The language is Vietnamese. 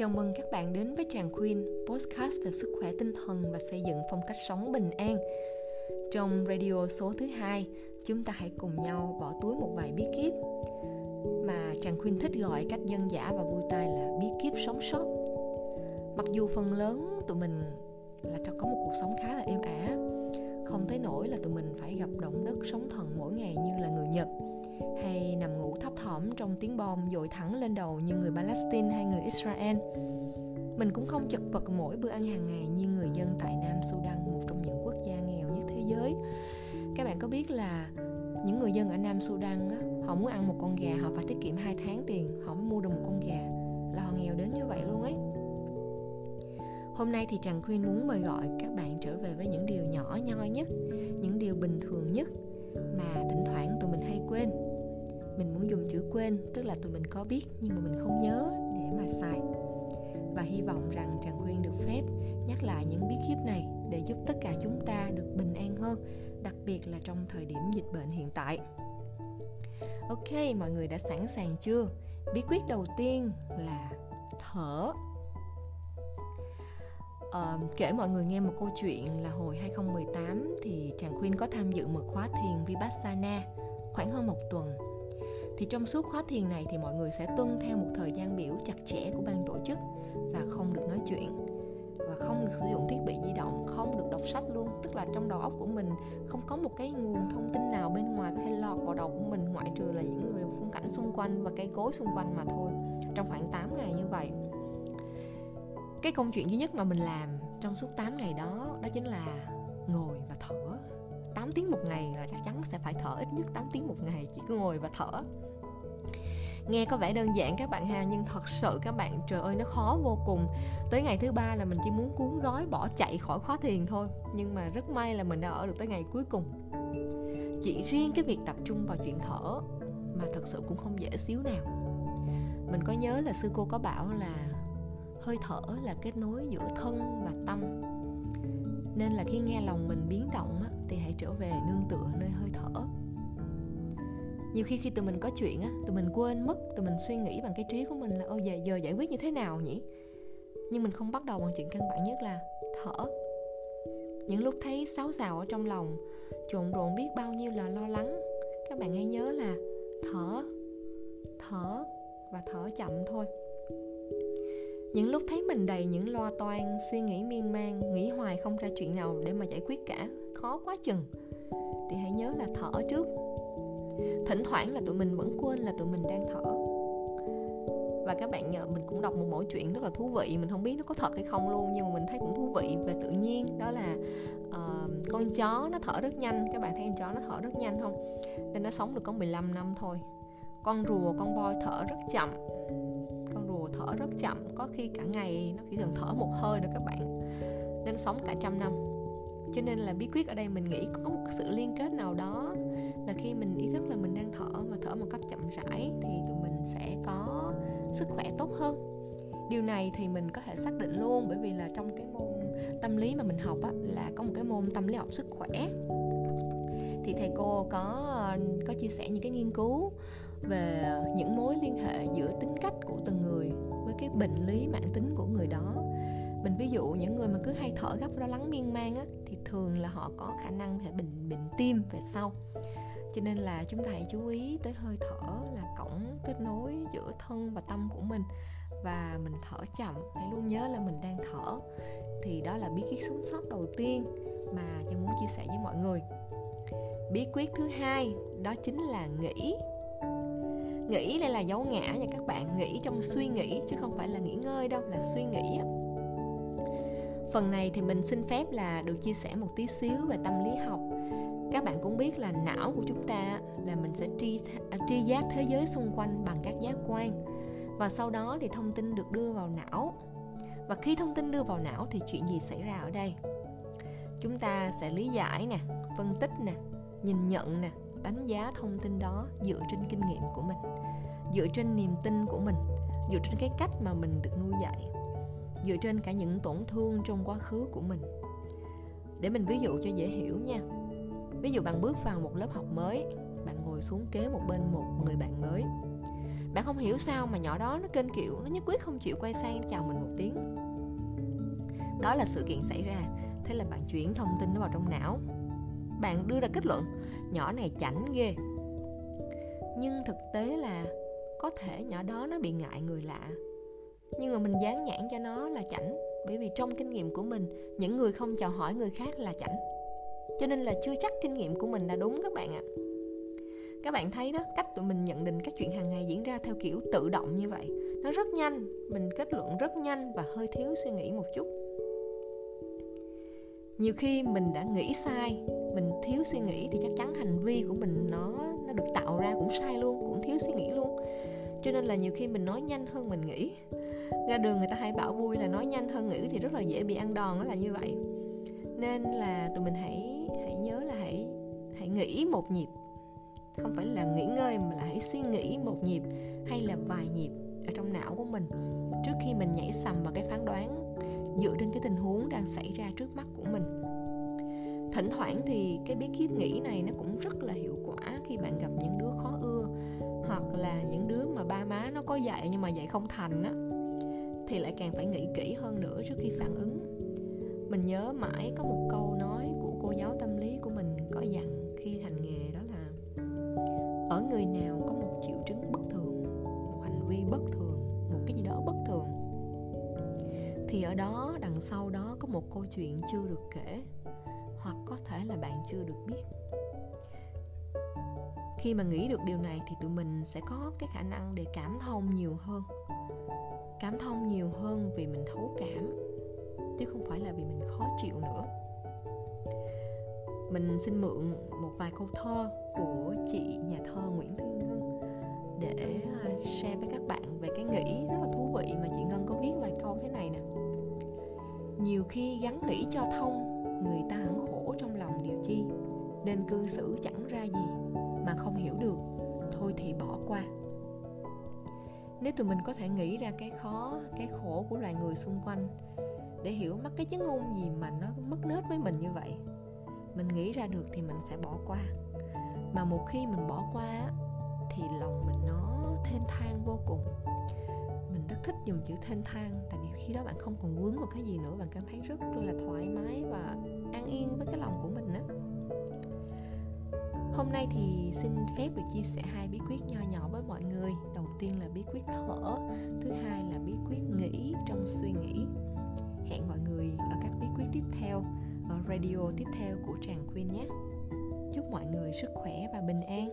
Chào mừng các bạn đến với Tràng Khuyên, podcast về sức khỏe tinh thần và xây dựng phong cách sống bình an. Trong radio số thứ hai, chúng ta hãy cùng nhau bỏ túi một vài bí kíp mà Tràng Khuyên thích gọi cách dân dã và vui tai là bí kíp sống sót. Mặc dù phần lớn tụi mình là có một cuộc sống khá là êm ả, không tới nỗi là tụi mình phải gặp động đất sóng thần mỗi ngày như là người Nhật hay nằm thỏm trong tiếng bom dội thẳng lên đầu như người Palestine hay người Israel. Mình cũng không chật vật mỗi bữa ăn hàng ngày như người dân tại Nam Sudan, một trong những quốc gia nghèo nhất thế giới. Các bạn có biết là những người dân ở Nam Sudan á, họ muốn ăn một con gà họ phải tiết kiệm 2 tháng tiền họ mới mua được một con gà là họ nghèo đến như vậy luôn ấy Hôm nay thì Trần Khuyên muốn mời gọi các bạn trở về với những điều nhỏ nhoi nhất, những điều bình thường nhất mà thỉnh thoảng tụi mình hay quên mình muốn dùng chữ quên tức là tụi mình có biết nhưng mà mình không nhớ để mà xài. Và hy vọng rằng tràng khuyên được phép nhắc lại những bí kíp này để giúp tất cả chúng ta được bình an hơn đặc biệt là trong thời điểm dịch bệnh hiện tại. Ok mọi người đã sẵn sàng chưa? Bí quyết đầu tiên là thở. Uh, kể mọi người nghe một câu chuyện là hồi 2018 thì Tràng Khuyên có tham dự một khóa thiền Vipassana khoảng hơn một tuần thì trong suốt khóa thiền này thì mọi người sẽ tuân theo một thời gian biểu chặt chẽ của ban tổ chức và không được nói chuyện. Và không được sử dụng thiết bị di động, không được đọc sách luôn. Tức là trong đầu óc của mình không có một cái nguồn thông tin nào bên ngoài có thể lọt vào đầu của mình, ngoại trừ là những người phong cảnh xung quanh và cây cối xung quanh mà thôi. Trong khoảng 8 ngày như vậy. Cái công chuyện duy nhất mà mình làm trong suốt 8 ngày đó đó chính là ngồi và thở. 8 tiếng một ngày là chắc chắn sẽ phải thở ít nhất 8 tiếng một ngày, chỉ có ngồi và thở nghe có vẻ đơn giản các bạn ha nhưng thật sự các bạn trời ơi nó khó vô cùng. Tới ngày thứ ba là mình chỉ muốn cuốn gói bỏ chạy khỏi khóa thiền thôi nhưng mà rất may là mình đã ở được tới ngày cuối cùng. Chỉ riêng cái việc tập trung vào chuyện thở mà thật sự cũng không dễ xíu nào. Mình có nhớ là sư cô có bảo là hơi thở là kết nối giữa thân và tâm. Nên là khi nghe lòng mình biến động á, thì hãy trở về nương tựa nơi hơi thở nhiều khi khi tụi mình có chuyện á, tụi mình quên mất, tụi mình suy nghĩ bằng cái trí của mình là, ôi, giờ giờ giải quyết như thế nào nhỉ? Nhưng mình không bắt đầu bằng chuyện căn bản nhất là thở. Những lúc thấy xáo xào ở trong lòng trộn rộn biết bao nhiêu là lo lắng. Các bạn hãy nhớ là thở thở và thở chậm thôi. Những lúc thấy mình đầy những lo toan, suy nghĩ miên man, nghĩ hoài không ra chuyện nào để mà giải quyết cả, khó quá chừng. Thì hãy nhớ là thở trước thỉnh thoảng là tụi mình vẫn quên là tụi mình đang thở. Và các bạn nhờ mình cũng đọc một mẫu chuyện rất là thú vị mình không biết nó có thật hay không luôn nhưng mà mình thấy cũng thú vị. Về tự nhiên đó là uh, con chó nó thở rất nhanh. Các bạn thấy con chó nó thở rất nhanh không? Nên nó sống được có 15 năm thôi. Con rùa con voi thở rất chậm. Con rùa thở rất chậm. Có khi cả ngày nó chỉ cần thở một hơi nữa các bạn. Nên sống cả trăm năm. Cho nên là bí quyết ở đây mình nghĩ có một sự liên kết nào đó là khi mình ý thức là mình đang thở mà thở một cách chậm rãi thì tụi mình sẽ có sức khỏe tốt hơn. Điều này thì mình có thể xác định luôn bởi vì là trong cái môn tâm lý mà mình học á, là có một cái môn tâm lý học sức khỏe. Thì thầy cô có có chia sẻ những cái nghiên cứu về những mối liên hệ giữa tính cách của từng người với cái bệnh lý mãn tính của người đó. Mình ví dụ những người mà cứ hay thở gấp lo lắng miên man á thì thường là họ có khả năng phải bệnh bệnh tim về sau cho nên là chúng ta hãy chú ý tới hơi thở là cổng kết nối giữa thân và tâm của mình. Và mình thở chậm, hãy luôn nhớ là mình đang thở. Thì đó là bí quyết sống sót đầu tiên mà cho muốn chia sẻ với mọi người. Bí quyết thứ hai, đó chính là nghĩ nghĩ đây là dấu ngã nha các bạn. Nghĩ trong suy nghĩ chứ không phải là nghỉ ngơi đâu, là suy nghĩ phần này thì mình xin phép là được chia sẻ một tí xíu về tâm lý học. Các bạn cũng biết là não của chúng ta là mình sẽ tri à, tri giác thế giới xung quanh bằng các giác quan. Và sau đó thì thông tin được đưa vào não. Và khi thông tin đưa vào não thì chuyện gì xảy ra ở đây? Chúng ta sẽ lý giải nè, phân tích nè, nhìn nhận nè, đánh giá thông tin đó dựa trên kinh nghiệm của mình, dựa trên niềm tin của mình, dựa trên cái cách mà mình được nuôi dạy dựa trên cả những tổn thương trong quá khứ của mình. Để mình ví dụ cho dễ hiểu nha. Ví dụ bạn bước vào một lớp học mới, bạn ngồi xuống kế một bên một người bạn mới. Bạn không hiểu sao mà nhỏ đó nó kênh kiểu, nó nhất quyết không chịu quay sang chào mình một tiếng. Đó là sự kiện xảy ra, thế là bạn chuyển thông tin nó vào trong não. Bạn đưa ra kết luận, nhỏ này chảnh ghê. Nhưng thực tế là có thể nhỏ đó nó bị ngại người lạ nhưng mà mình dán nhãn cho nó là chảnh. Bởi vì trong kinh nghiệm của mình, những người không chào hỏi người khác là chảnh. Cho nên là chưa chắc kinh nghiệm của mình là đúng các bạn ạ. Các bạn thấy đó, cách tụi mình nhận định các chuyện hàng ngày diễn ra theo kiểu tự động như vậy. Nó rất nhanh, mình kết luận rất nhanh và hơi thiếu suy nghĩ một chút. Nhiều khi mình đã nghĩ sai, mình thiếu suy nghĩ thì chắc chắn hành vi của mình nó nó được tạo ra cũng sai luôn, cũng thiếu suy nghĩ luôn cho nên là nhiều khi mình nói nhanh hơn mình nghĩ. Ra đường người ta hay bảo vui là nói nhanh hơn nghĩ thì rất là dễ bị ăn đòn đó là như vậy. Nên là tụi mình hãy hãy nhớ là hãy hãy nghĩ một nhịp. Không phải là nghỉ ngơi mà là hãy suy nghĩ một nhịp hay là vài nhịp ở trong não của mình trước khi mình nhảy sầm vào cái phán đoán dựa trên cái tình huống đang xảy ra trước mắt của mình. Thỉnh thoảng thì cái bí kíp nghĩ này nó cũng rất là hiệu quả khi bạn gặp những đứa khó ưa hoặc là những đứa mà ba má nó có dạy nhưng mà dạy không thành á, thì lại càng phải nghĩ kỹ hơn nữa trước khi phản ứng. Mình nhớ mãi có một câu nói của cô giáo tâm lý của mình có dặn khi hành nghề đó là, ở người nào có một triệu chứng bất thường, một hành vi bất thường, một cái gì đó bất thường, thì ở đó, đằng sau đó có một câu chuyện chưa được kể, hoặc có thể là bạn chưa được biết khi mà nghĩ được điều này thì tụi mình sẽ có cái khả năng để cảm thông nhiều hơn. Cảm thông nhiều hơn vì mình thấu cảm, chứ không phải là vì mình khó chịu nữa. Mình xin mượn một vài câu thơ của chị nhà thơ Nguyễn Thiên Ngân để à, share với các bạn về cái nghĩ rất là thú vị mà chị Ngân có viết vài câu thế này nè. Nhiều khi gắn nghĩ cho thông, người ta hẳn khổ trong lòng điều chi, nên cư xử chẳng ra gì mà không hiểu được, thôi thì bỏ qua. Nếu tụi mình có thể nghĩ ra cái khó, cái khổ của loài người xung quanh để hiểu mắc cái chứng ngôn gì mà nó mất nết với mình như vậy, mình nghĩ ra được thì mình sẽ bỏ qua. Mà một khi mình bỏ qua thì lòng mình nó thênh thang vô cùng. Mình rất thích dùng chữ thênh thang, tại vì khi đó bạn không còn vướng vào cái gì nữa, bạn cảm thấy rất là thoải mái và an yên với cái lòng của mình. Hôm nay thì xin phép được chia sẻ hai bí quyết nho nhỏ với mọi người. Đầu tiên là bí quyết thở, thứ hai là bí quyết nghĩ trong suy nghĩ. Hẹn mọi người ở các bí quyết tiếp theo, ở radio tiếp theo của Tràng Quyên nhé. Chúc mọi người sức khỏe và bình an.